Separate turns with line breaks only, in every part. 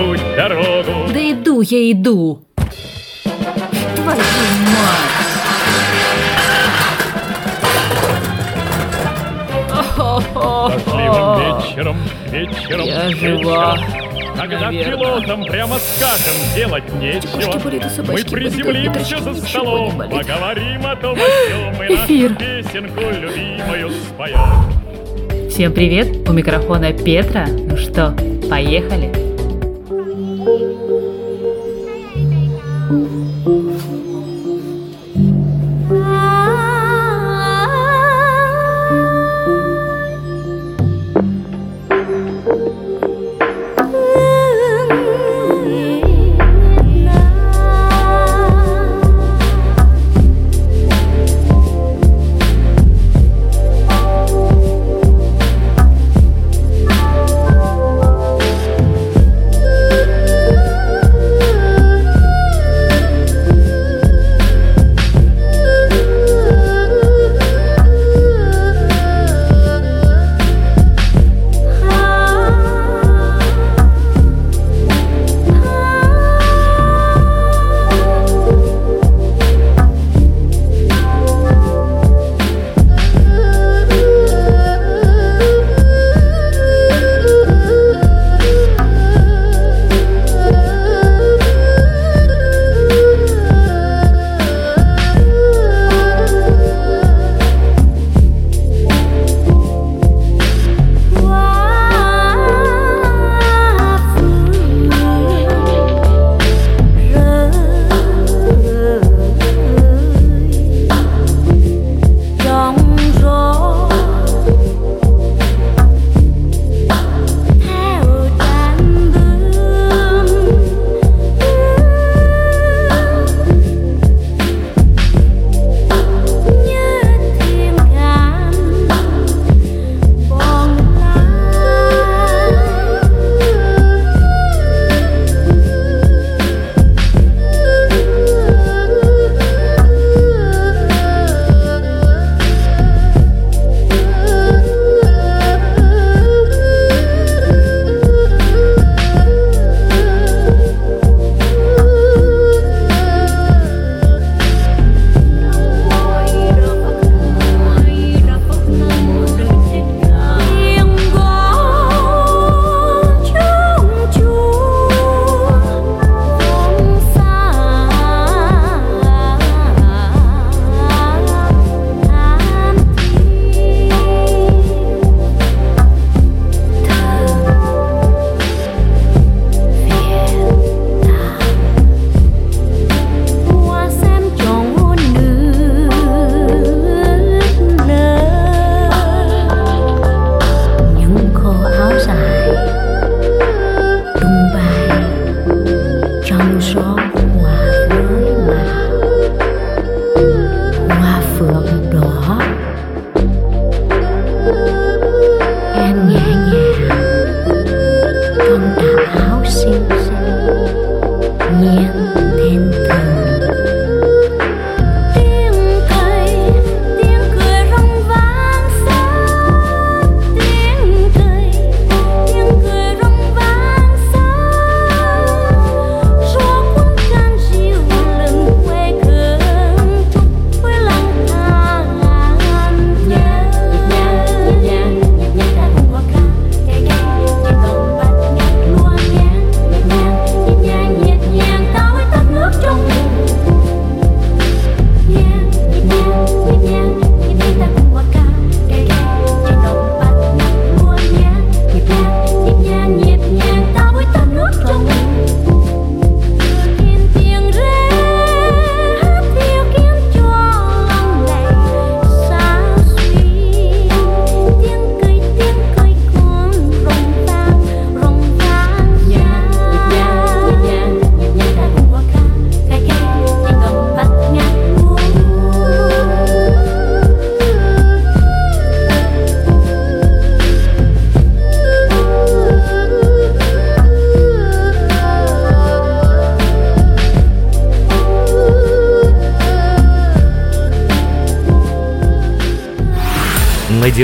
путь дорогу.
Да иду я иду. Твою мать.
Дождливым вечером, вечером,
я
вечером. Жива. Когда
Наверное.
пилотам прямо скажем, делать нечего.
Болит,
мы приземлимся
болит,
за столом, поговорим о том, о чем
Эфир.
песенку любимую споем.
Всем привет! У микрофона Петра. Ну что, поехали?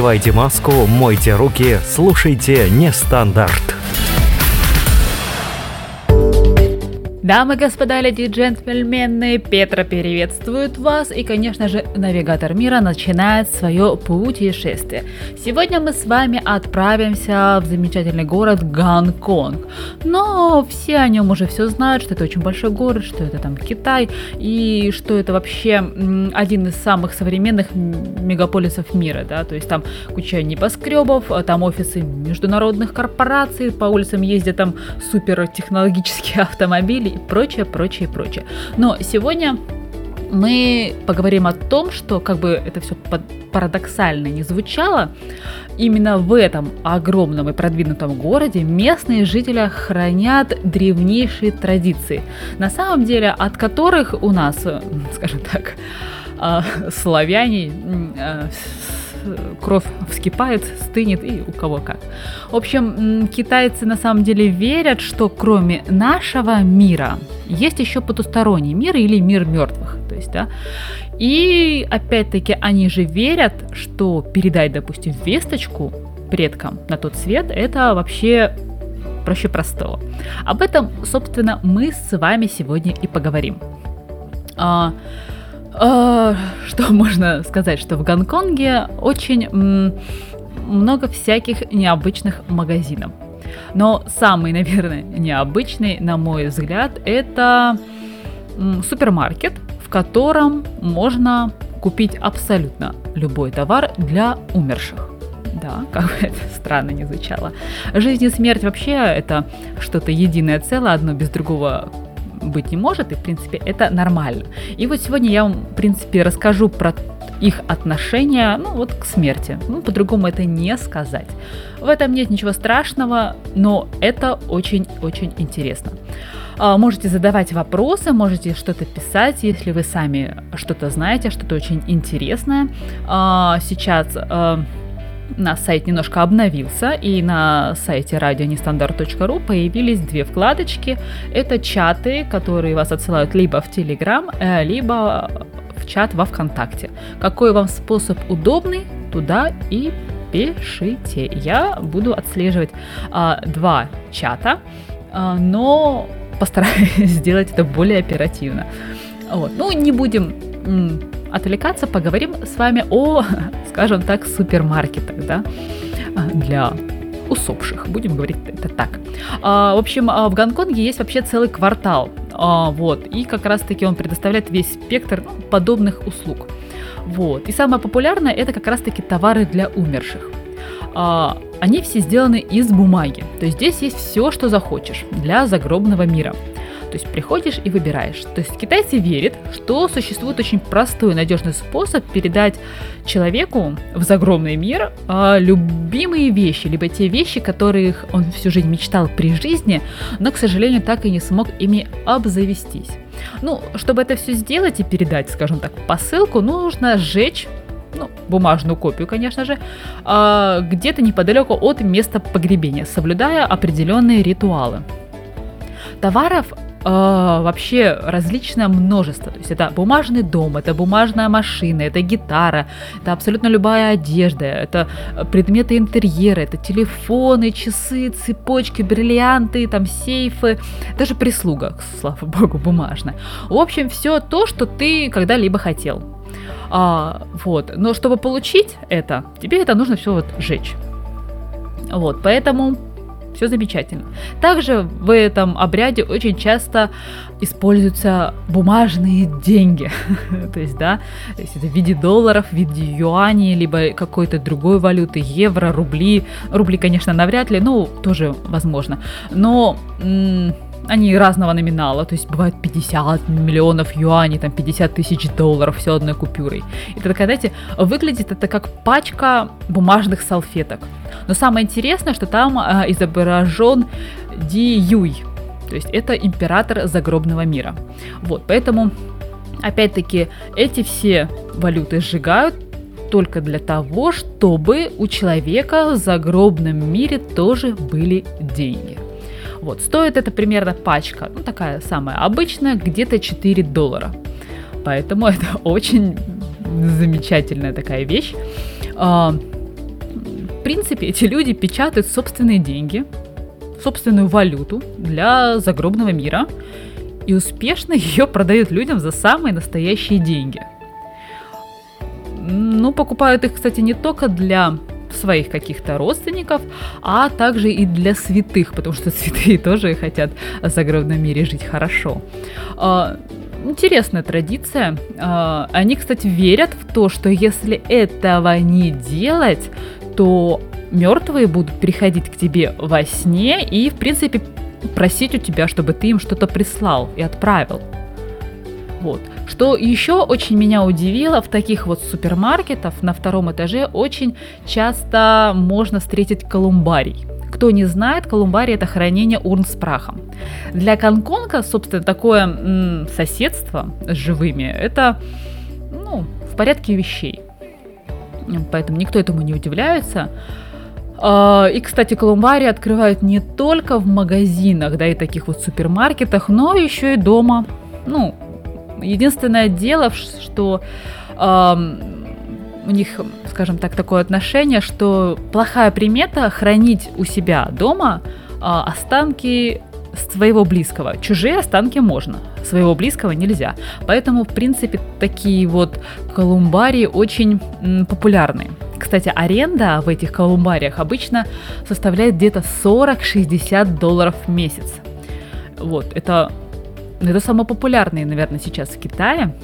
надевайте маску, мойте руки, слушайте «Нестандарт».
Дамы и господа, леди и джентльмены, Петра приветствует вас и, конечно же, навигатор мира начинает свое путешествие. Сегодня мы с вами отправимся в замечательный город Гонконг. Но все о нем уже все знают, что это очень большой город, что это там Китай и что это вообще один из самых современных мегаполисов мира, да, то есть там куча небоскребов, а там офисы международных корпораций, по улицам ездят там супертехнологические автомобили и прочее, прочее, прочее. Но сегодня мы поговорим о том, что, как бы это все парадоксально не звучало, именно в этом огромном и продвинутом городе местные жители хранят древнейшие традиции, на самом деле от которых у нас, скажем так, а, славяне а, кровь вскипает, стынет и у кого как. В общем, китайцы на самом деле верят, что кроме нашего мира есть еще потусторонний мир или мир мертвых. Есть, да. И опять-таки они же верят, что передать, допустим, весточку предкам на тот свет, это вообще проще простого. Об этом, собственно, мы с вами сегодня и поговорим. А, а, что можно сказать, что в Гонконге очень м, много всяких необычных магазинов. Но самый, наверное, необычный, на мой взгляд, это м, супермаркет, в котором можно купить абсолютно любой товар для умерших. Да, как бы это странно не звучало. Жизнь и смерть вообще это что-то единое целое, одно без другого быть не может, и в принципе это нормально. И вот сегодня я вам, в принципе, расскажу про их отношение, ну вот к смерти. Ну, по-другому это не сказать. В этом нет ничего страшного, но это очень-очень интересно. А, Можете задавать вопросы, можете что-то писать, если вы сами что-то знаете, что-то очень интересное. А, Сейчас а, наш сайт немножко обновился, и на сайте радионестандарт.ру появились две вкладочки. Это чаты, которые вас отсылают либо в Телеграм, э, либо в чат во ВКонтакте. Какой вам способ удобный, туда и пишите. Я буду отслеживать а, два чата, а, но постараюсь сделать это более оперативно. Вот. Ну, не будем отвлекаться, поговорим с вами о, скажем так, супермаркетах, да, а, для усопших, будем говорить это так. А, в общем, а, в Гонконге есть вообще целый квартал, а, вот, и как раз-таки он предоставляет весь спектр ну, подобных услуг. Вот. И самое популярное это как раз-таки товары для умерших. А, они все сделаны из бумаги. То есть здесь есть все, что захочешь для загробного мира. То есть приходишь и выбираешь. То есть китайцы верят, что существует очень простой и надежный способ передать человеку в загробный мир а, любимые вещи, либо те вещи, которых он всю жизнь мечтал при жизни, но, к сожалению, так и не смог ими обзавестись. Ну, чтобы это все сделать и передать, скажем так, посылку, нужно сжечь ну, бумажную копию, конечно же, а, где-то неподалеку от места погребения, соблюдая определенные ритуалы. Товаров а, вообще различное множество. То есть это бумажный дом, это бумажная машина, это гитара, это абсолютно любая одежда, это предметы интерьера, это телефоны, часы, цепочки, бриллианты, там сейфы, даже прислуга, слава богу, бумажная. В общем, все то, что ты когда-либо хотел. А, вот. Но чтобы получить это, тебе это нужно все вот сжечь. Вот, поэтому все замечательно. Также в этом обряде очень часто используются бумажные деньги. то есть, да, то есть это в виде долларов, в виде юаней, либо какой-то другой валюты, евро, рубли. Рубли, конечно, навряд ли, ну, тоже возможно. Но м, они разного номинала, то есть бывает 50 миллионов юаней, там 50 тысяч долларов, все одной купюрой. И тогда, знаете, выглядит это как пачка бумажных салфеток. Но самое интересное, что там а, изображен Ди Юй, то есть это император загробного мира. Вот, поэтому, опять-таки, эти все валюты сжигают только для того, чтобы у человека в загробном мире тоже были деньги. Вот, стоит это примерно пачка, ну такая самая обычная, где-то 4 доллара. Поэтому это очень замечательная такая вещь. А, в принципе, эти люди печатают собственные деньги, собственную валюту для загробного мира. и успешно ее продают людям за самые настоящие деньги. Ну, покупают их, кстати, не только для своих каких-то родственников, а также и для святых, потому что святые тоже хотят в загробном мире жить хорошо. А, Интересная традиция. А, Они, кстати, верят в то, что если этого не делать, то мертвые будут приходить к тебе во сне и, в принципе, просить у тебя, чтобы ты им что-то прислал и отправил. Вот. Что еще очень меня удивило, в таких вот супермаркетах на втором этаже очень часто можно встретить колумбарий. Кто не знает, колумбарий это хранение урн с прахом. Для Гонконга, собственно, такое м, соседство с живыми, это ну, в порядке вещей. Поэтому никто этому не удивляется. А, И, кстати, колумбарии открывают не только в магазинах, да, и таких вот супермаркетах, но еще и дома. Ну, единственное дело, что у них, скажем так, такое отношение, что плохая примета хранить у себя дома а, останки своего близкого. Чужие останки можно, своего близкого нельзя. Поэтому, в принципе, такие вот колумбарии очень популярны. Кстати, аренда в этих колумбариях обычно составляет где-то 40-60 долларов в месяц. Вот, это, это самое популярное, наверное, сейчас в Китае.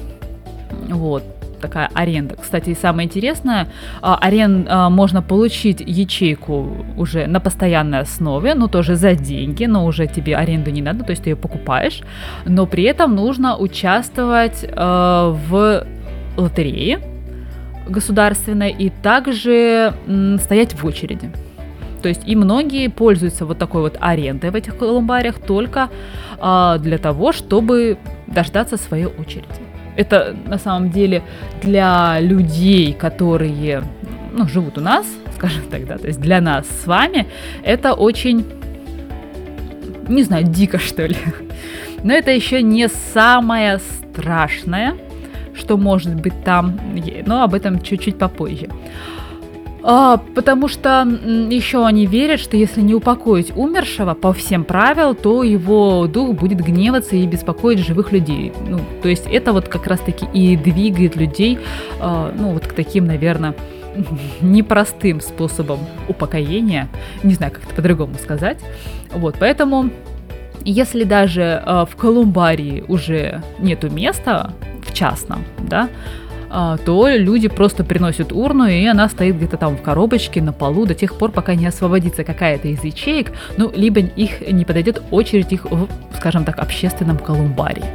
Вот, такая аренда. Кстати, самое интересное, а, арен а, можно получить ячейку уже на постоянной основе, ну тоже за деньги, но уже тебе аренду не надо, то есть ты ее покупаешь, но при этом нужно участвовать а, в лотерее государственной и также стоять в очереди. То есть и многие пользуются вот такой вот арендой в этих колумбариях только а, для того, чтобы дождаться своей очереди. Это на самом деле для людей, которые ну, живут у нас, скажем так, да, то есть для нас с вами, это очень, не знаю, дико что ли. Но это еще не самое страшное, что может быть там, но об этом чуть-чуть попозже. А, потому что еще они верят, что если не упокоить умершего по всем правилам, то его дух будет гневаться и беспокоить живых людей. Ну, то есть это вот как раз-таки и двигает людей, а, ну, вот к таким, наверное, непростым способом упокоения. Не знаю, как это по-другому сказать. Вот, поэтому если даже э, в колумбарии уже нету места в частном, да, то люди просто приносят урну, и она стоит где-то там в коробочке на полу до тех пор, пока не освободится какая-то из ячеек, ну, либо их не подойдет очередь их в, скажем так, общественном колумбарии.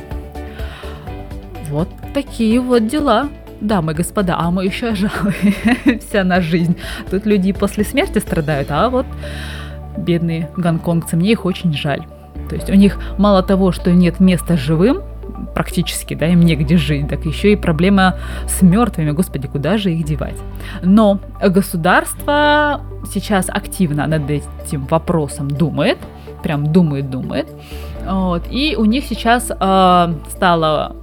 Вот такие вот дела. Дамы и господа, а мы еще жалуемся на жизнь. Тут люди после смерти страдают, а вот бедные гонконгцы, мне их очень жаль. То есть у них мало того, что нет места живым, практически, да, им негде жить, так еще и проблема с мертвыми, господи, куда же их девать. Но государство сейчас активно над этим вопросом думает, прям думает, думает, вот, и у них сейчас э, стало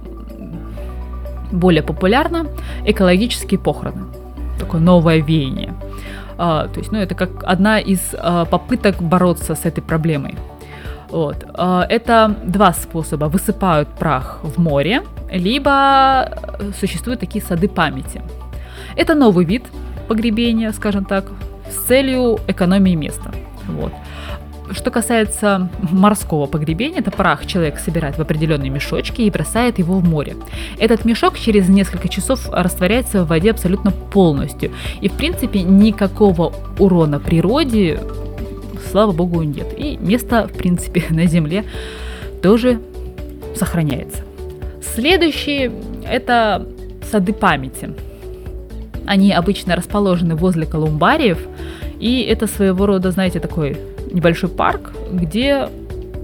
более популярно экологические похороны, такое новое веяние. А, то есть, ну, это как одна из а, попыток бороться с этой проблемой. Вот. А, Это два способа. Высыпают прах в море, либо э, существуют такие сады памяти. Это новый вид погребения, скажем так, с целью экономии места. Вот. Что касается морского погребения, это прах человек собирает в определенные мешочки и бросает его в море. Этот мешок через несколько часов растворяется в воде абсолютно полностью. И, в принципе, никакого урона природе, слава богу, нет. И место, в принципе, на Земле тоже сохраняется. Следующие – это сады памяти. Они обычно расположены возле колумбариев, и это своего рода, знаете, такой небольшой парк, где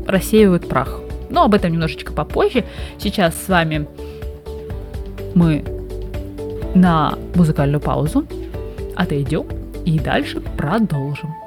рассеивают прах. Но об этом немножечко попозже. Сейчас с вами мы на музыкальную паузу отойдем и дальше продолжим.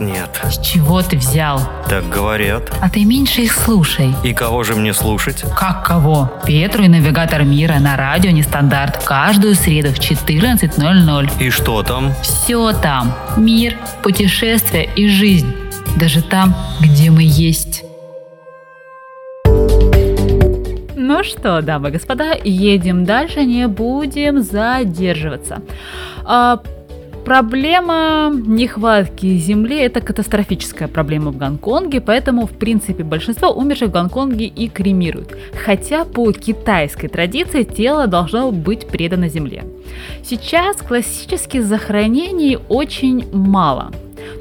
Нет.
С чего ты взял?
Так говорят.
А ты меньше их слушай.
И кого же мне слушать?
Как кого? Петру и навигатор мира на радио Нестандарт каждую среду в 14.00.
И что там?
Все там. Мир, путешествия и жизнь. Даже там, где мы есть. Ну что, дамы и господа, едем дальше, не будем задерживаться. Проблема нехватки земли – это катастрофическая проблема в Гонконге, поэтому, в принципе, большинство умерших в Гонконге и кремируют. Хотя по китайской традиции тело должно быть предано земле. Сейчас классических захоронений очень мало.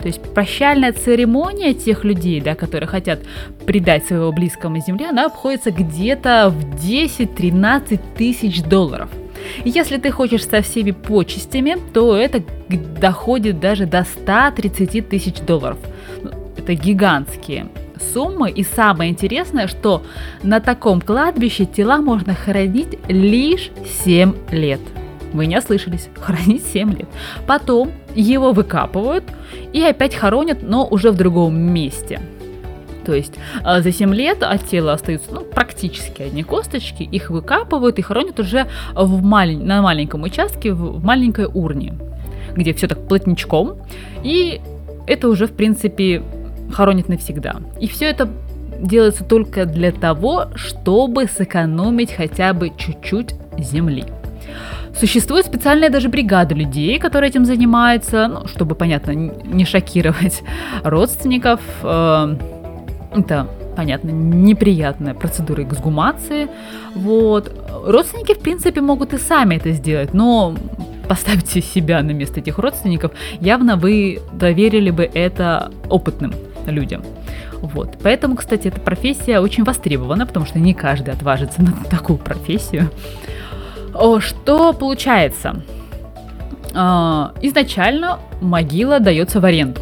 То есть прощальная церемония тех людей, да, которые хотят предать своего близкого земле, она обходится где-то в 10-13 тысяч долларов. Если ты хочешь со всеми почестями, то это доходит даже до 130 тысяч долларов. Ну, Это гигантские суммы. И самое интересное, что на таком кладбище тела можно хоронить лишь 7 лет. Вы не ослышались, хранить 7 лет. Потом его выкапывают и опять хоронят, но уже в другом месте. То есть э, за 7 лет от тела остаются ну, практически одни косточки, их выкапывают и хоронят уже в малень- на маленьком участке, в, маленькой урне, где все так плотничком, и это уже, в принципе, хоронят навсегда. И все это делается только для того, чтобы сэкономить хотя бы чуть-чуть земли. Существует специальная даже бригада людей, которые этим занимаются, ну, чтобы, понятно, не шокировать родственников. э, это, понятно, неприятная процедура эксгумации. Вот. Родственники, в принципе, могут и сами это сделать, но поставьте себя на место этих родственников, явно вы доверили бы это опытным людям. Вот. Поэтому, кстати, эта профессия очень востребована, потому что не каждый отважится на такую профессию. О, Что получается? А, Изначально могила дается в аренду.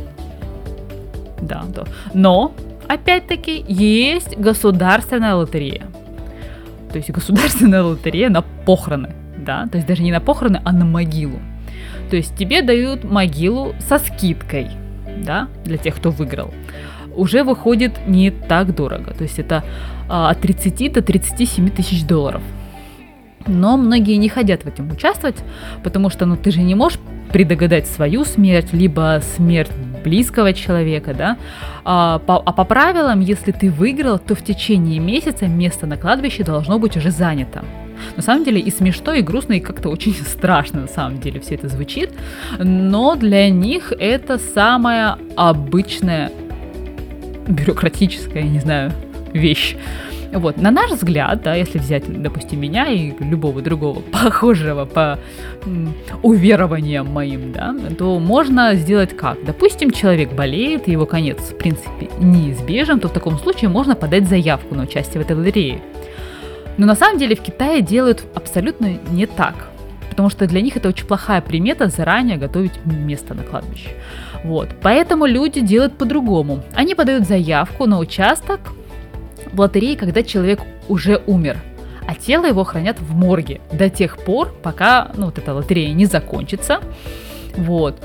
Да, да. Но, опять-таки, есть государственная лотерея. То есть государственная лотерея на похороны. Да? То есть даже не на похороны, а на могилу. То есть тебе дают могилу со скидкой, да, для тех, кто выиграл. Уже выходит не так дорого. То есть это а, от 30 до 37 тысяч долларов. Но многие не хотят в этом участвовать, потому что ну, ты же не можешь предугадать свою смерть, либо смерть близкого человека, да. А по, а по правилам, если ты выиграл, то в течение месяца место на кладбище должно быть уже занято. На самом деле и смешно, и грустно, и как-то очень страшно на самом деле все это звучит. Но для них это самая обычная бюрократическая, не знаю, вещь. Вот, на наш взгляд, да, если взять, допустим, меня и любого другого похожего по уверованиям моим, да, то можно сделать как? Допустим, человек болеет, его конец, в принципе, неизбежен, то в таком случае можно подать заявку на участие в этой лотерее. Но на самом деле в Китае делают абсолютно не так. Потому что для них это очень плохая примета заранее готовить место на кладбище. Вот. Поэтому люди делают по-другому. Они подают заявку на участок в лотерее, когда человек уже умер. А тело его хранят в морге до тех пор, пока ну, вот эта лотерея не закончится. Вот.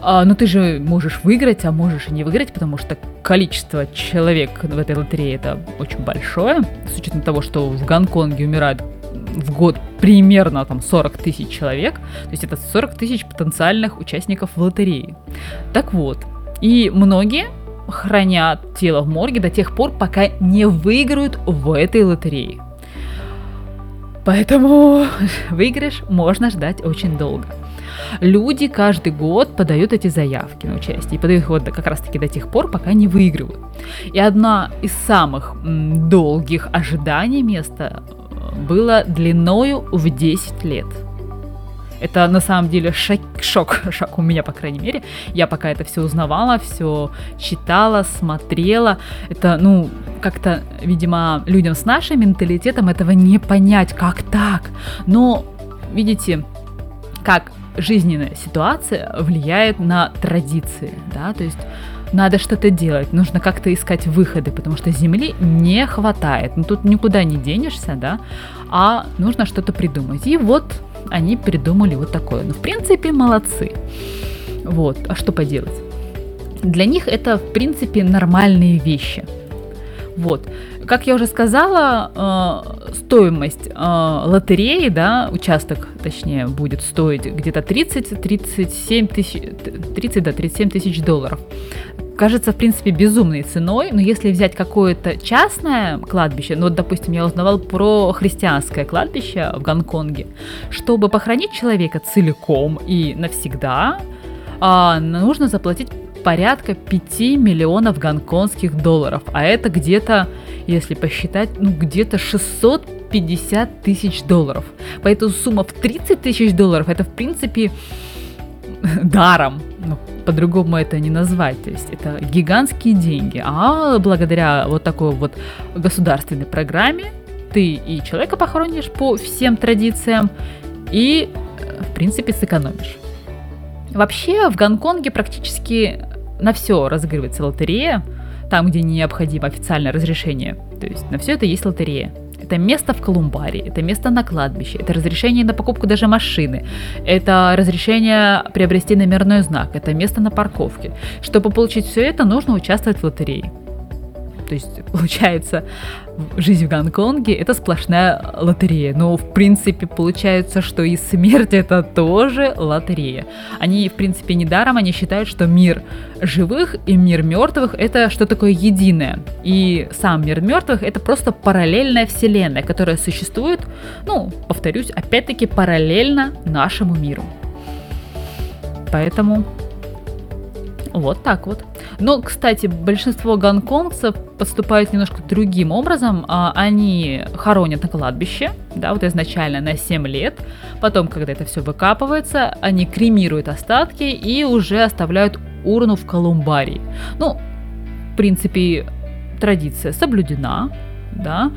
А, но ты же можешь выиграть, а можешь и не выиграть, потому что количество человек в этой лотерее это очень большое, с учетом того, что в Гонконге умирает в год примерно там 40 тысяч человек, то есть это 40 тысяч потенциальных участников в лотерее. Так вот, и многие хранят тело в морге до тех пор, пока не выиграют в этой лотерее. Поэтому выигрыш можно ждать очень долго. Люди каждый год подают эти заявки на участие. И подают их вот как раз таки до тех пор, пока не выигрывают. И одна из самых долгих ожиданий места э, было длиною в 10 лет. Это на самом деле шок, шок, шок у меня, по крайней мере. Я пока это все узнавала, все читала, смотрела. Это, ну, как-то, видимо, людям с нашим менталитетом этого не понять, как так. Но, видите, как жизненная ситуация влияет на традиции, да, то есть надо что-то делать, нужно как-то искать выходы, потому что земли не хватает, ну тут никуда не денешься, да, а нужно что-то придумать. И вот они придумали вот такое. Ну, в принципе, молодцы. Вот, а что поделать? Для них это, в принципе, нормальные вещи. Вот. Как я уже сказала, э, стоимость э, лотереи, да, участок, точнее, будет стоить где-то 30-37 тысяч, 30 до 37 тысяч долларов. Кажется, в принципе, безумной ценой, но если взять какое-то частное кладбище, ну вот, допустим, я узнавал про христианское кладбище в Гонконге, чтобы похоронить человека целиком и навсегда, а, нужно заплатить порядка 5 миллионов гонконгских долларов, а это где-то, если посчитать, ну где-то 650 тысяч долларов. Поэтому сумма в 30 тысяч долларов это в принципе даром. Ну, по-другому это не назвать. То есть это гигантские деньги. А благодаря вот такой вот государственной программе ты и человека похоронишь по всем традициям и, э, в принципе, сэкономишь. Вообще в Гонконге практически на все разыгрывается лотерея, там, где необходимо официальное разрешение. То есть на все это есть лотерея. Это место в Колумбаре, это место на кладбище, это разрешение на покупку даже машины, это разрешение приобрести номерной знак, это место на парковке. Чтобы получить все это, нужно участвовать в лотерее. То есть, получается, жизнь в Гонконге это сплошная лотерея. Но, в принципе, получается, что и смерть это тоже лотерея. Они, в принципе, недаром они считают, что мир живых и мир мертвых это что такое единое. И сам мир мертвых это просто параллельная вселенная, которая существует, ну, повторюсь, опять-таки параллельно нашему миру. Поэтому вот так вот. Но, кстати, большинство гонконгцев поступают немножко другим образом. А, Они хоронят на кладбище, да, вот изначально на 7 лет. Потом, когда это все выкапывается, они кремируют остатки и уже оставляют урну в колумбарии. Ну, в принципе, традиция соблюдена, да,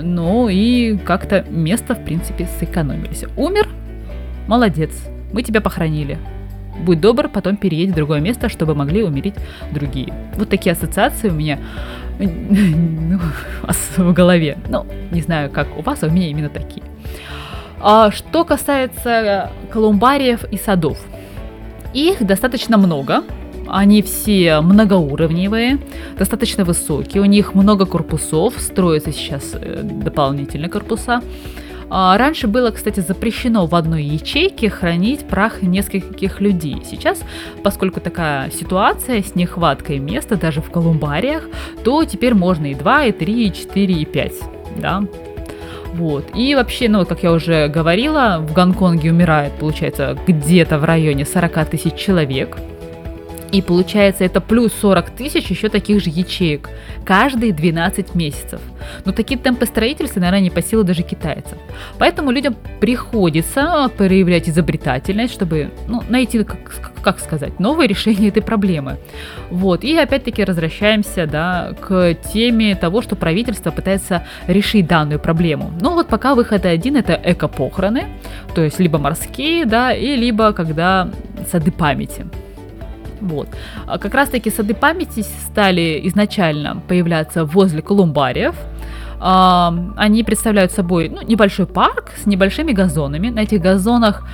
ну и как-то место, в принципе, сэкономились. Умер? Молодец, мы тебя похоронили. Будь добр, потом переедь в другое место, чтобы могли умереть другие. Вот такие ассоциации у меня ну, в голове. Ну, не знаю, как у вас, а у меня именно такие. А что касается колумбариев и садов. Их достаточно много, они все многоуровневые, достаточно высокие, у них много корпусов, строятся сейчас э, дополнительные корпуса. А, Раньше было, кстати, запрещено в одной ячейке хранить прах нескольких людей. Сейчас, поскольку такая ситуация с нехваткой места даже в колумбариях, то теперь можно и 2, и 3, и 4, и 5. Да, вот. И вообще, ну, как я уже говорила, в Гонконге умирает, получается, где-то в районе 40 тысяч человек. И получается, это плюс 40 тысяч еще таких же ячеек. Каждые 12 месяцев. Но такие темпы строительства, наверное, не по силу даже китайцев. Поэтому людям приходится проявлять изобретательность, чтобы ну, найти, как, как сказать, новое решение этой проблемы. Вот. И опять-таки возвращаемся да, к теме того, что правительство пытается решить данную проблему. Ну вот пока выход один это экопохороны, то есть либо морские, да, и либо когда сады памяти. Вот. А как раз-таки сады памяти стали изначально появляться возле колумбариев. А, Они представляют собой ну, небольшой парк с небольшими газонами. На этих газонах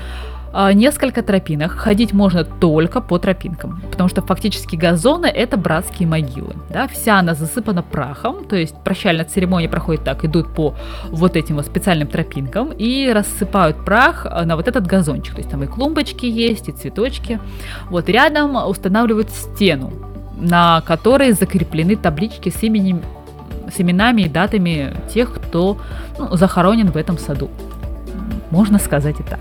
несколько тропинок. Ходить можно только по тропинкам, потому что фактически газоны это братские могилы. Да? Вся она засыпана прахом, то есть прощальная церемония проходит так, идут по вот этим вот специальным тропинкам и рассыпают прах на вот этот газончик. То есть там и клумбочки есть, и цветочки. Вот рядом устанавливают стену, на которой закреплены таблички с именем с именами и датами тех, кто ну, захоронен в этом саду. Можно сказать и так.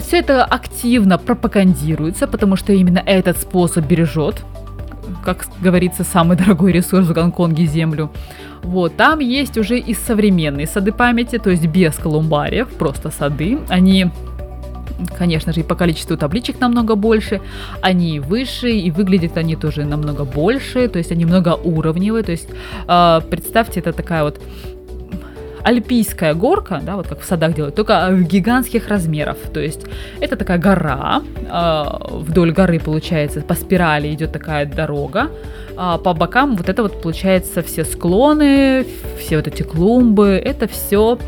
Все это активно пропагандируется, потому что именно этот способ бережет, как говорится, самый дорогой ресурс в Гонконге землю. Вот, там есть уже и современные сады памяти, то есть без колумбариев, просто сады. Они конечно же, и по количеству табличек намного больше, они выше, и выглядят они тоже намного больше, то есть они многоуровневые, то есть э, представьте, это такая вот альпийская горка, да, вот как в садах делают, только гигантских размеров. То есть это такая гора, э, вдоль горы получается по спирали идет такая дорога, а по бокам вот это вот получается все склоны, все вот эти клумбы, это все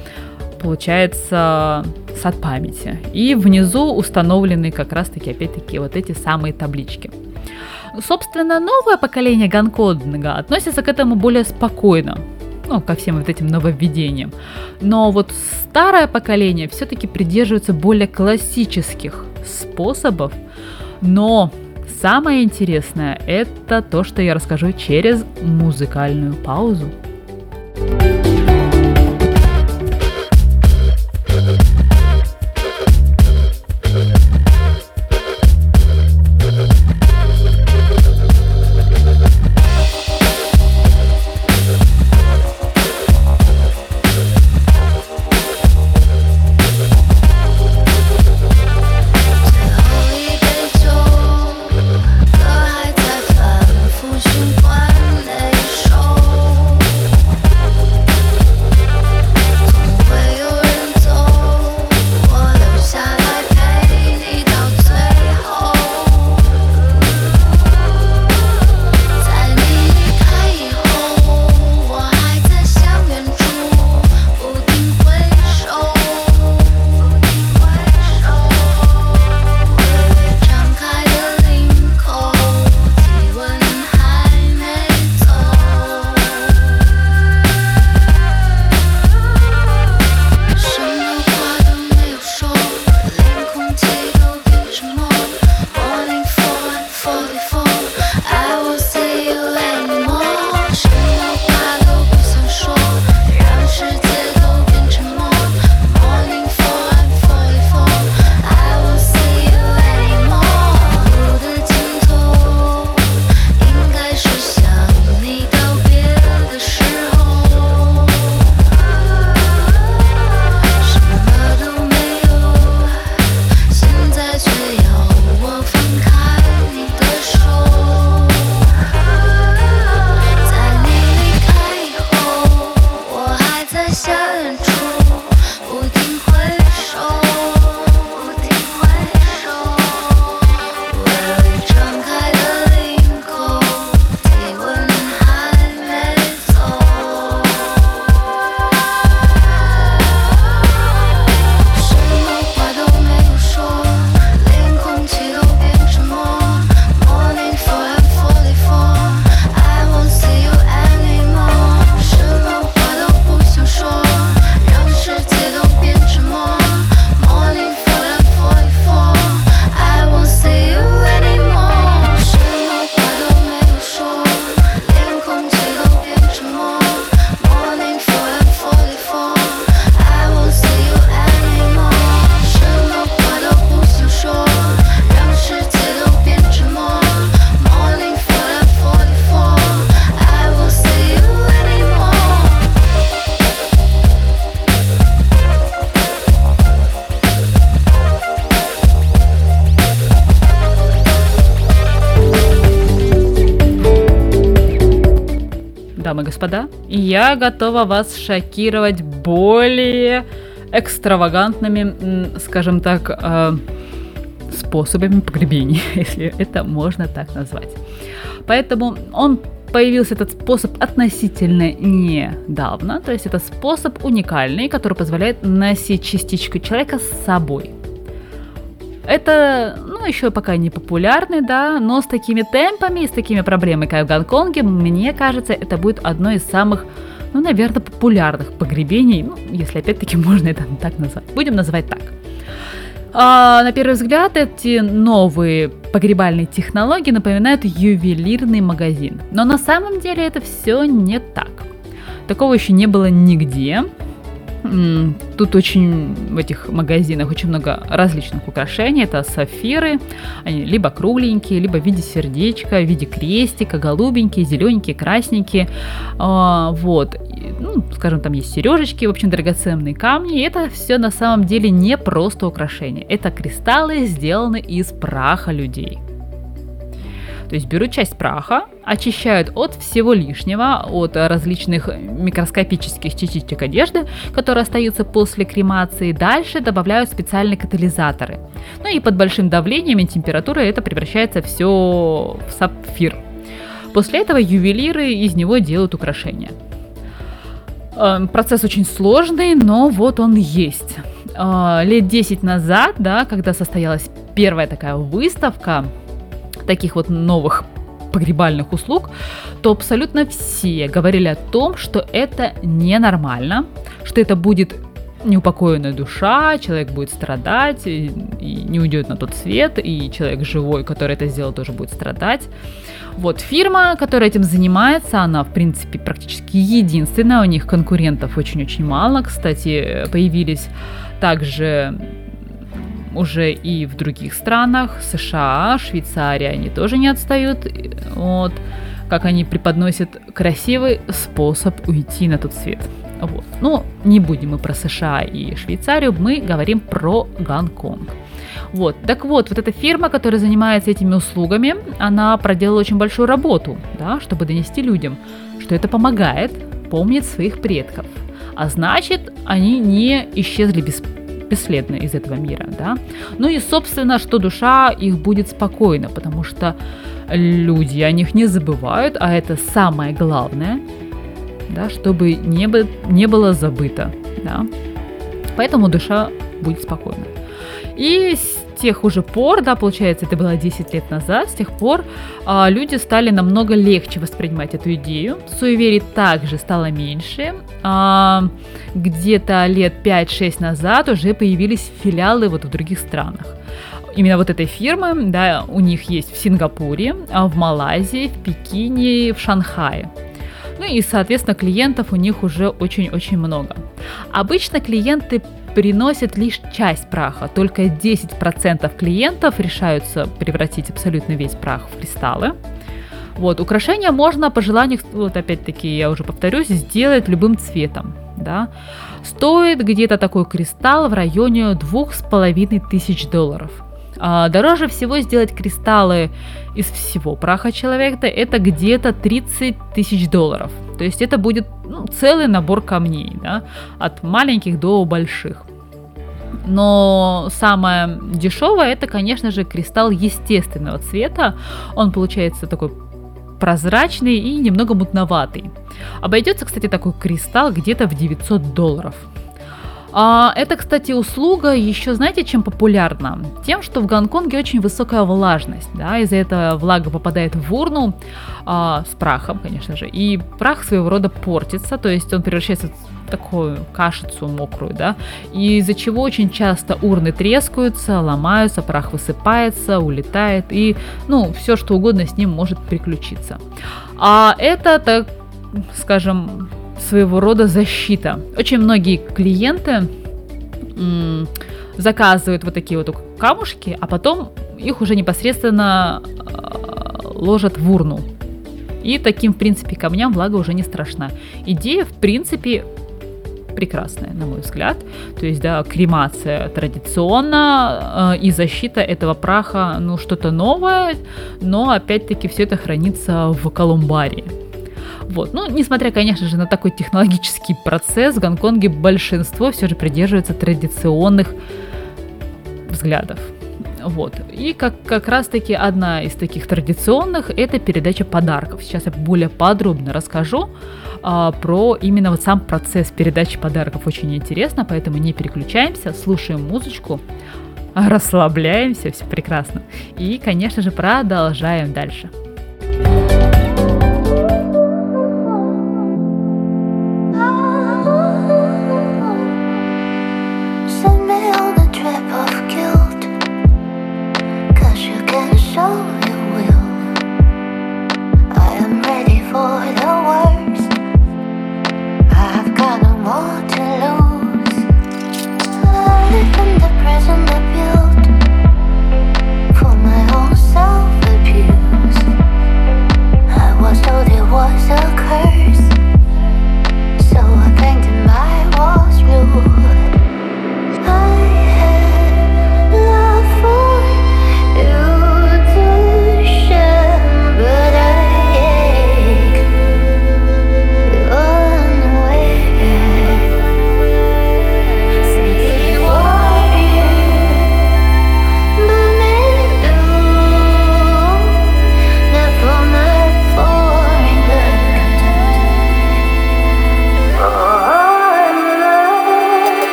получается сад памяти. И внизу установлены как раз-таки, опять-таки, вот эти самые таблички. Собственно, новое поколение Гонконга относится к этому более спокойно. Ну, ко всем вот этим нововведениям. Но вот старое поколение все-таки придерживается более классических способов. Но самое интересное это то, что я расскажу через музыкальную паузу. Господа, я готова вас шокировать более экстравагантными, скажем так, э, способами погребения, если это можно так назвать. Поэтому он появился этот способ относительно недавно, то есть это способ уникальный, который позволяет носить частичку человека с собой. Это, еще пока не популярный, да, но с такими темпами и с такими проблемами, как в Гонконге, мне кажется, это будет одно из самых, ну, наверное, популярных погребений, ну, если опять-таки можно это так назвать. Будем называть так. А, на первый взгляд, эти новые погребальные технологии напоминают ювелирный магазин. Но на самом деле это все не так. Такого еще не было нигде. Тут очень в этих магазинах очень много различных украшений. Это сафиры, они либо кругленькие, либо в виде сердечка, в виде крестика, голубенькие, зелененькие, красненькие. А, вот, ну, скажем, там есть сережечки, в общем, драгоценные камни. И это все на самом деле не просто украшения. Это кристаллы, сделаны из праха людей. То есть берут часть праха, очищают от всего лишнего, от различных микроскопических частичек одежды, которые остаются после кремации. Дальше добавляют специальные катализаторы. Ну и под большим давлением и температурой это превращается все в сапфир. После этого ювелиры из него делают украшения. Эм, Процесс очень сложный, но вот он есть. Э, Лет 10 назад, да, когда состоялась первая такая выставка таких вот новых погребальных услуг, то абсолютно все говорили о том, что это ненормально, что это будет неупокоенная душа, человек будет страдать и, и не уйдет на тот свет, и человек живой, который это сделал, тоже будет страдать. Вот фирма, которая этим занимается, она, в принципе, практически единственная, у них конкурентов очень-очень мало. Кстати, появились также уже и в других странах, США, Швейцария, они тоже не отстают. Вот, как они преподносят красивый способ уйти на тот свет. Вот. Но не будем мы про США и Швейцарию, мы говорим про Гонконг. Вот. Так вот, вот эта фирма, которая занимается этими услугами, она проделала очень большую работу, да, чтобы донести людям, что это помогает помнить своих предков. А значит, они не исчезли без, бесследно из этого мира, да. Ну и, собственно, что душа их будет спокойна, потому что люди о них не забывают, а это самое главное, да, чтобы не, бы, не было забыто, да. Поэтому душа будет спокойна. И тех уже пор, да, получается, это было 10 лет назад, с тех пор а, люди стали намного легче воспринимать эту идею. Суеверий также стало меньше. А, где-то лет 5-6 назад уже появились филиалы вот в других странах. Именно вот этой фирмы, да, у них есть в Сингапуре, а в Малайзии, в Пекине, в Шанхае. Ну и, соответственно, клиентов у них уже очень-очень много. Обычно клиенты приносят лишь часть праха, только 10% клиентов решаются превратить абсолютно весь прах в кристаллы. Вот, украшения можно по желанию, вот опять-таки, я уже повторюсь, сделать любым цветом, да. Стоит где-то такой кристалл в районе двух с половиной тысяч долларов. А дороже всего сделать кристаллы из всего праха человека, это где-то 30 тысяч долларов. То есть это будет ну, целый набор камней, да, от маленьких до больших. Но самое дешевое это, конечно же, кристалл естественного цвета. Он получается такой прозрачный и немного мутноватый. Обойдется, кстати, такой кристалл где-то в 900 долларов. А, это, кстати, услуга еще, знаете, чем популярна? Тем, что в Гонконге очень высокая влажность, да, из-за этого влага попадает в урну а, с прахом, конечно же, и прах своего рода портится, то есть он превращается в такую кашицу мокрую, да, из-за чего очень часто урны трескаются, ломаются, прах высыпается, улетает, и, ну, все что угодно с ним может приключиться. А это, так скажем, своего рода защита. Очень многие клиенты м, заказывают вот такие вот камушки, а потом их уже непосредственно э, ложат в урну. И таким, в принципе, камням влага уже не страшна. Идея, в принципе, прекрасная, на мой взгляд. То есть, да, кремация традиционно э, и защита этого праха, ну, что-то новое, но, опять-таки, все это хранится в колумбарии. Вот. Ну, несмотря, конечно же, на такой технологический процесс, в Гонконге большинство все же придерживается традиционных взглядов. Вот. И как, как раз-таки одна из таких традиционных – это передача подарков. Сейчас я более подробно расскажу а, про именно вот сам процесс передачи подарков. Очень интересно, поэтому не переключаемся, слушаем музычку, расслабляемся, все прекрасно. И, конечно же, продолжаем дальше.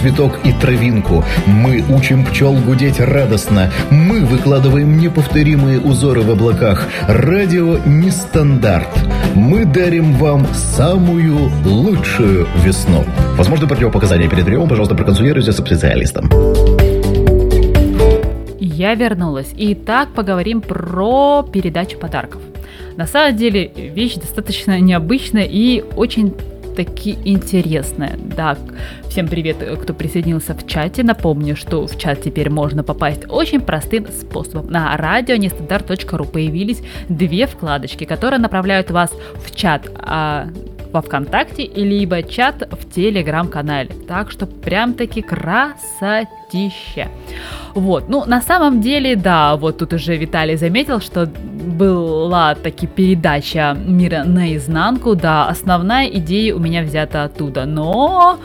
Цветок и травинку. Мы учим пчел гудеть радостно. Мы выкладываем неповторимые узоры в облаках. Радио нестандарт. Мы дарим вам самую лучшую весну. Возможно, противопоказания перед приемом, пожалуйста, проконсультируйтесь со специалистом.
Я вернулась. И так поговорим про передачу подарков. На самом деле вещь достаточно необычная и очень таки интересная. Да, всем привет, кто присоединился в чате. Напомню, что в чат теперь можно попасть очень простым способом. На радио нестандарт.ру появились две вкладочки, которые направляют вас в чат а, во ВКонтакте, либо чат в Телеграм-канале. Так что прям таки красотища. Вот, ну на самом деле, да, вот тут уже Виталий заметил, что была таки передача мира наизнанку, да, основная идея у меня взята оттуда, но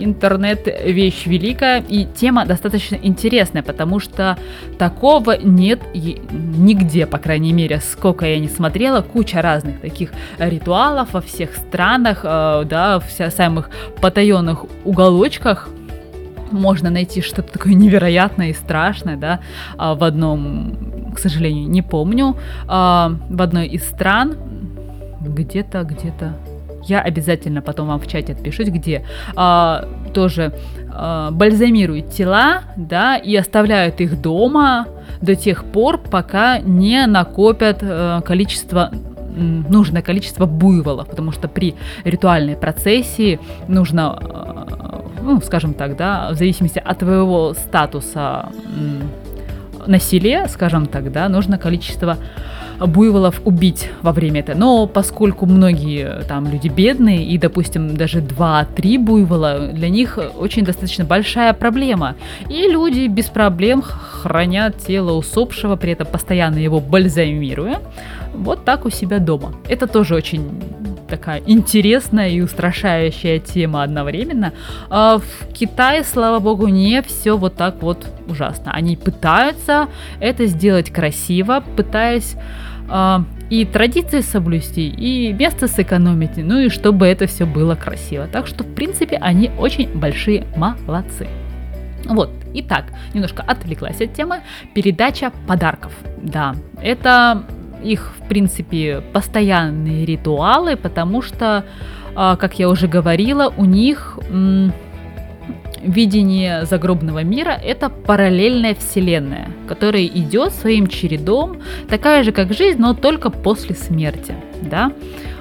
интернет вещь великая и тема достаточно интересная, потому что такого нет нигде, по крайней мере, сколько я не смотрела, куча разных таких ритуалов во всех странах, э, да, в самых потаенных уголочках. Можно найти что-то такое невероятное и страшное, да, а, в одном, к сожалению, не помню, а, в одной из стран, где-то, где-то, я обязательно потом вам в чате отпишусь, где а, тоже а, бальзамируют тела, да, и оставляют их дома до тех пор, пока не накопят э, количество нужное количество буйволов, потому что при ритуальной процессии нужно, э, ну, скажем так, да, в зависимости от твоего статуса на селе, скажем так, да, нужно количество буйволов убить во время этого. Но поскольку многие э, там люди бедные, и, допустим, даже 2-3 буйвола, для них очень достаточно большая проблема. И люди без проблем хранят тело усопшего, при этом постоянно его бальзамируя, вот так у себя дома. Это тоже очень такая интересная и устрашающая тема одновременно. А в Китае, слава богу, не все вот так вот ужасно. Они пытаются это сделать красиво, пытаясь и традиции соблюсти, и место сэкономить, ну и чтобы это все было красиво. Так что, в принципе, они очень большие молодцы. Вот, итак, немножко отвлеклась от темы. Передача подарков. Да, это их, в принципе, постоянные ритуалы, потому что, а, как я уже говорила, у них видение загробного мира это параллельная вселенная, которая идет своим чередом, такая же как жизнь, но только после смерти, да.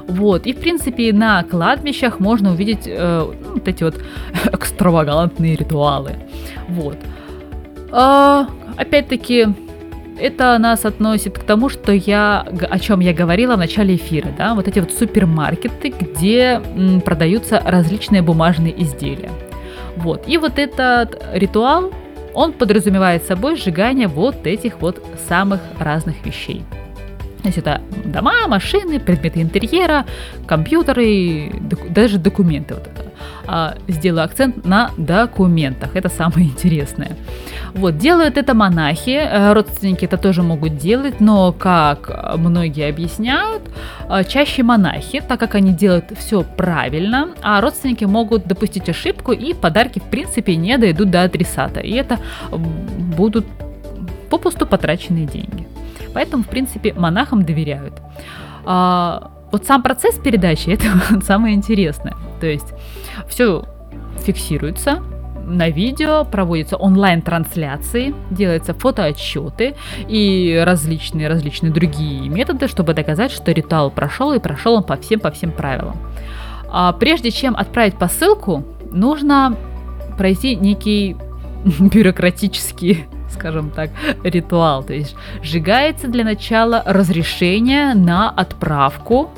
Вот, и в принципе на кладбищах можно увидеть э, ну, вот эти вот экстравагантные ритуалы. Вот. А, опять-таки, это нас относит к тому, что я, о чем я говорила в начале эфира, да, вот эти вот супермаркеты, где м, продаются различные бумажные изделия. Вот, и вот этот ритуал, он подразумевает собой сжигание вот этих вот самых разных вещей. То есть это дома, машины, предметы интерьера, компьютеры, даже документы. Вот сделаю акцент на документах. Это самое интересное. Вот, делают это монахи, э, родственники это тоже могут делать, но, как многие объясняют, э, чаще монахи, так как они делают все правильно, а родственники могут допустить ошибку, и подарки, в принципе, не дойдут до адресата. И это будут попусту потраченные деньги. Поэтому, в принципе, монахам доверяют. А, вот сам процесс передачи это самое интересное. То есть все фиксируется на видео, проводятся онлайн-трансляции, делаются фотоотчеты и различные различные другие методы, чтобы доказать, что ритуал прошел и прошел он по всем по всем правилам. А прежде чем отправить посылку, нужно пройти некий бюрократический скажем так, ритуал. То есть сжигается для начала разрешение на отправку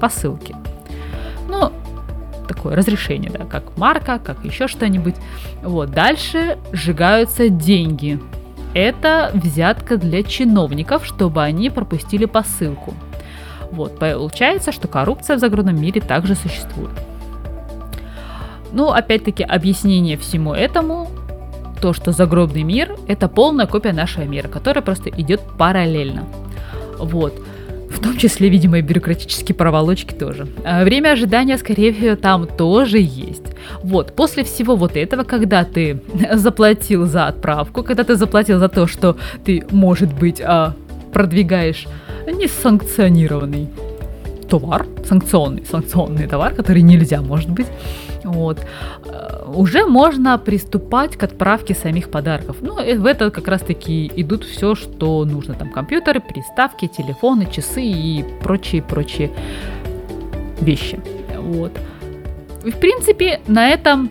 посылки. Ну, такое разрешение, да, как марка, как еще что-нибудь. Вот, дальше сжигаются деньги. Это взятка для чиновников, чтобы они пропустили посылку. Вот, получается, что коррупция в загородном мире также существует. Ну, опять-таки, объяснение всему этому то, что загробный мир это полная копия нашего мира, которая просто идет параллельно. Вот. В том числе, видимо, и бюрократические проволочки тоже. А Время ожидания, скорее всего, там тоже есть. Вот, после всего вот этого, когда ты заплатил за отправку, когда ты заплатил за то, что ты, может быть, а, продвигаешь несанкционированный товар, санкционный, санкционный товар, который нельзя, может быть, вот, э, уже можно приступать к отправке самих подарков. Ну, и в это как раз-таки идут все, что нужно. Там компьютеры, приставки, телефоны, часы и прочие-прочие вещи. Вот. В принципе, на этом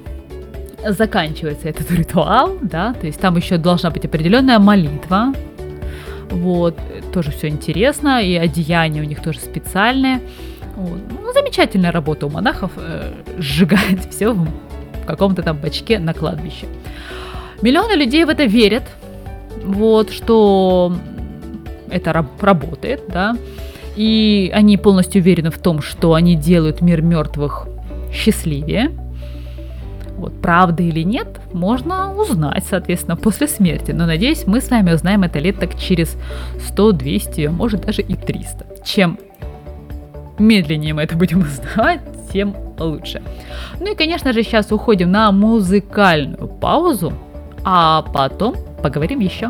заканчивается этот ритуал, да, то есть там еще должна быть определенная молитва, вот, тоже все интересно, и одеяния у них тоже специальные. Вот. Ну, замечательная работа у монахов э, сжигать все каком-то там бачке на кладбище. Миллионы людей в это верят, вот, что это раб- работает, да, и они полностью уверены в том, что они делают мир мертвых счастливее. Вот, правда или нет, можно узнать, соответственно, после смерти. Но, надеюсь, мы с вами узнаем это лет так через 100, 200, а может даже и 300. Чем медленнее мы это будем узнавать, тем лучше. Ну и, конечно же, сейчас уходим на музыкальную паузу, а потом поговорим еще.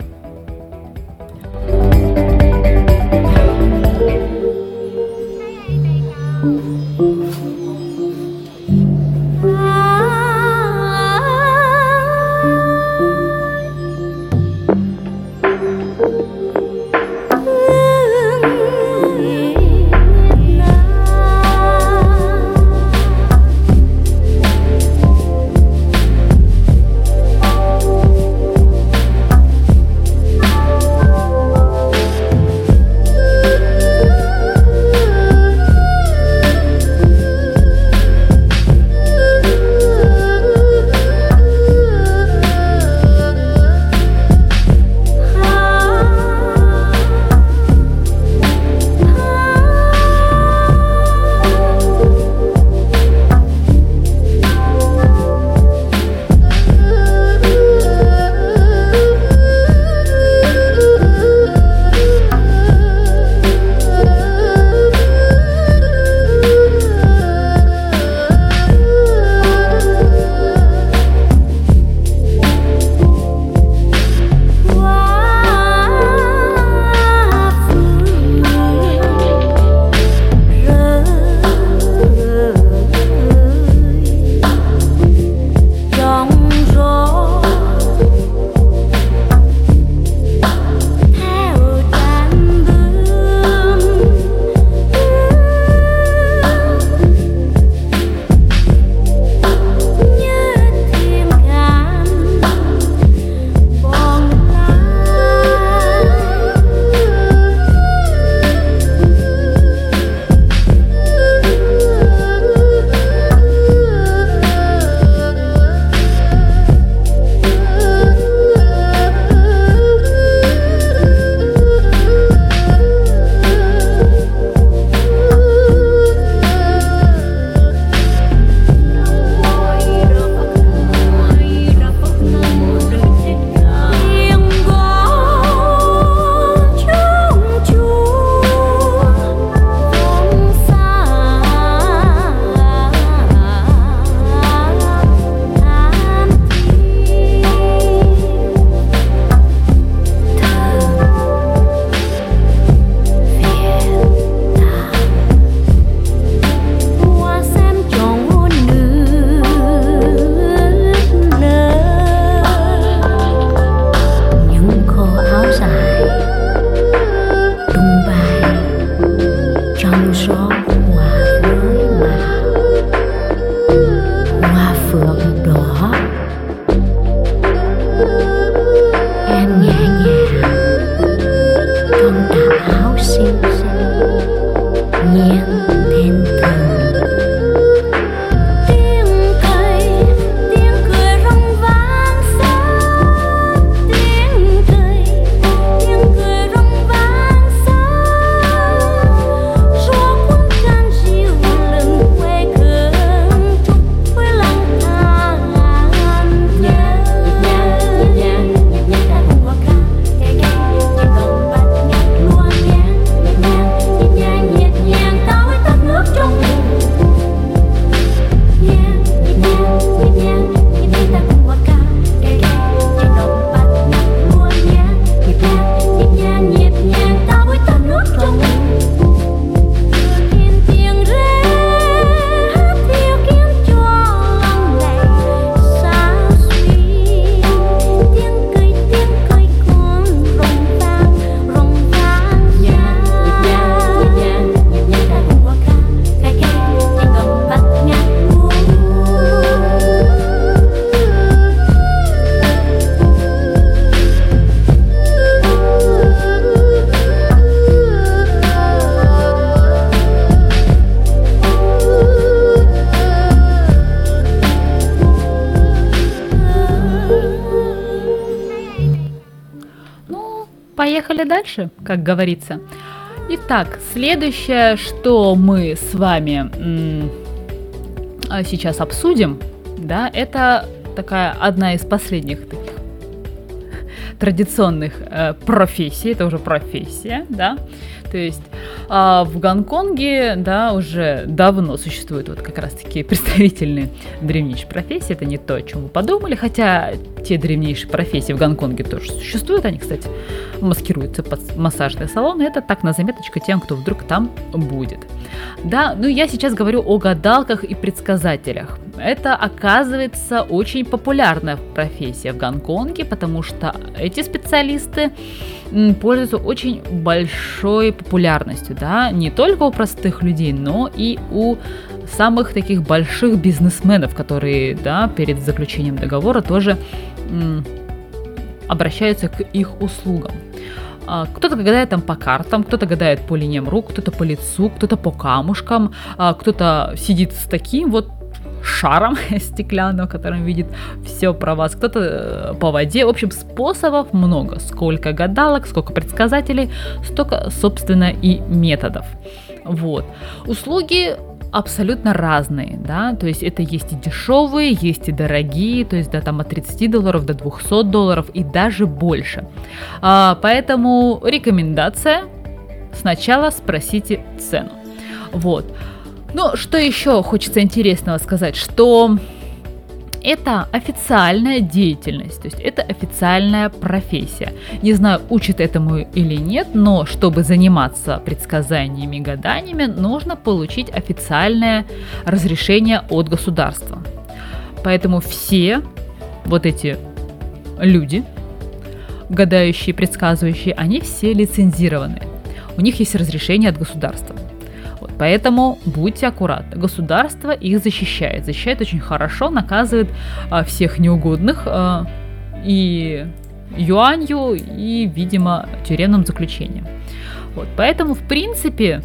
Дальше, как говорится. Итак, следующее, что мы с вами м, а, сейчас обсудим, да, это такая одна из последних таких традиционных э, профессий, это уже профессия, да, то есть а, в Гонконге, да, уже давно существуют вот как раз-таки представительные древнейшие профессии, это не то, о чем вы подумали, хотя те древнейшие профессии в Гонконге тоже существуют, они, кстати, маскируются под массажные салоны, это так на заметочку тем, кто вдруг там будет. Да, ну я сейчас говорю о гадалках и предсказателях. Это оказывается очень популярная профессия в Гонконге, потому что эти специалисты пользуются очень большой популярностью, да, не только у простых людей, но и у самых таких больших бизнесменов, которые, да, перед заключением договора тоже обращаются к их услугам. А, Кто-то гадает там по картам, кто-то гадает по линиям рук, кто-то по лицу, кто-то по камушкам, а, кто-то сидит с таким вот шаром стеклянным, которым видит все про вас, кто-то э, по воде. В общем, способов много. Сколько гадалок, сколько предсказателей, столько, собственно, и методов. Вот. Услуги абсолютно разные, да, то есть это есть и дешевые, есть и дорогие, то есть да, там от 30 долларов до 200 долларов и даже больше. А, поэтому рекомендация сначала спросите цену. Вот. Ну, что еще хочется интересного сказать, что это официальная деятельность, то есть это официальная профессия. Не знаю, учат этому или нет, но чтобы заниматься предсказаниями и гаданиями, нужно получить официальное разрешение от государства. Поэтому все вот эти люди, гадающие, предсказывающие, они все лицензированы. У них есть разрешение от государства. Поэтому будьте аккуратны. Государство их защищает. Защищает очень хорошо, наказывает а, всех неугодных а, и юанью, и, видимо, тюремным заключением. Вот, поэтому, в принципе,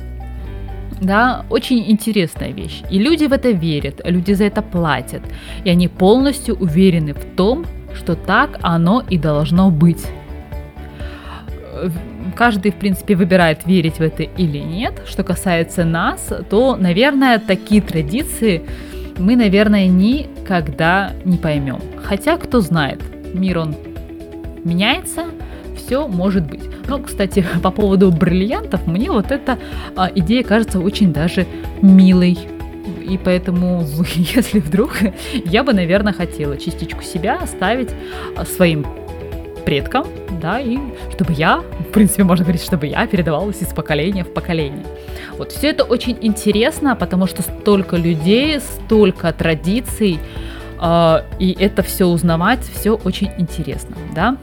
да, очень интересная вещь. И люди в это верят, люди за это платят. И они полностью уверены в том, что так оно и должно быть. Каждый, в принципе, выбирает, верить в это или нет. Что касается нас, то, наверное, такие традиции мы, наверное, никогда не поймем. Хотя, кто знает, мир он меняется, все может быть. Ну, кстати, по поводу бриллиантов, мне вот эта а, идея кажется очень даже милой. И поэтому, если вдруг, я бы, наверное, хотела частичку себя оставить а, своим предкам, да, и чтобы я, в принципе, можно говорить, чтобы я передавалась из поколения в поколение. Вот все это очень интересно, потому что столько людей, столько традиций, э, и это все узнавать, все очень интересно, да.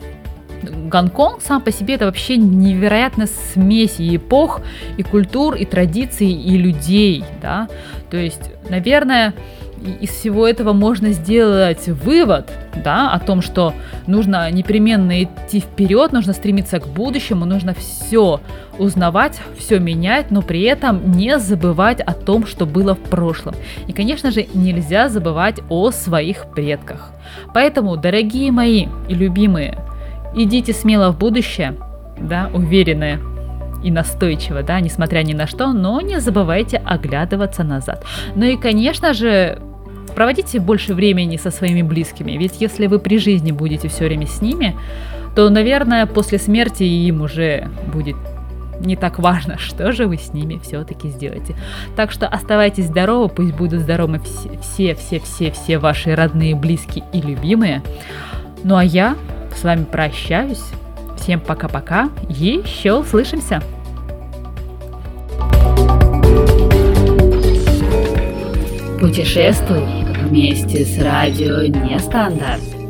Гонконг сам по себе это вообще невероятная смесь и эпох, и культур, и традиций, и людей, да. То есть, наверное, из всего этого можно сделать вывод, да, о том, что нужно непременно идти вперед, нужно стремиться к будущему, нужно все узнавать, все менять, но при этом не забывать о том, что было в прошлом. И, конечно же, нельзя забывать о своих предках. Поэтому, дорогие мои и любимые, идите смело в будущее, да, уверенные и настойчиво, да, несмотря ни на что, но не забывайте оглядываться назад. Ну и, конечно же, проводите больше времени со своими близкими, ведь если вы при жизни будете все время с ними, то, наверное, после смерти им уже будет не так важно, что же вы с ними все-таки сделаете. Так что оставайтесь здоровы, пусть будут здоровы все, все, все, все ваши родные, близкие и любимые. Ну а я с вами прощаюсь. Всем пока-пока. Еще услышимся. Путешествуй вместе с радио Нестандарт.